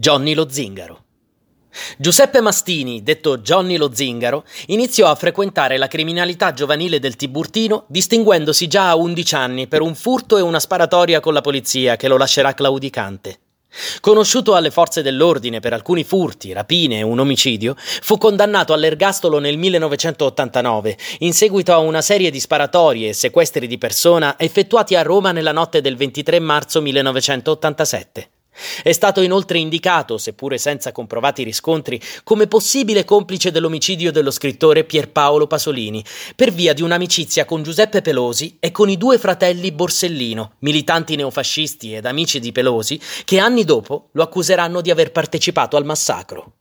Johnny lo Zingaro. Giuseppe Mastini, detto Johnny lo Zingaro, iniziò a frequentare la criminalità giovanile del Tiburtino distinguendosi già a 11 anni per un furto e una sparatoria con la polizia che lo lascerà claudicante. Conosciuto alle forze dell'ordine per alcuni furti, rapine e un omicidio, fu condannato all'ergastolo nel 1989 in seguito a una serie di sparatorie e sequestri di persona effettuati a Roma nella notte del 23 marzo 1987. È stato inoltre indicato, seppure senza comprovati riscontri, come possibile complice dell'omicidio dello scrittore Pierpaolo Pasolini, per via di un'amicizia con Giuseppe Pelosi e con i due fratelli Borsellino, militanti neofascisti ed amici di Pelosi, che anni dopo lo accuseranno di aver partecipato al massacro.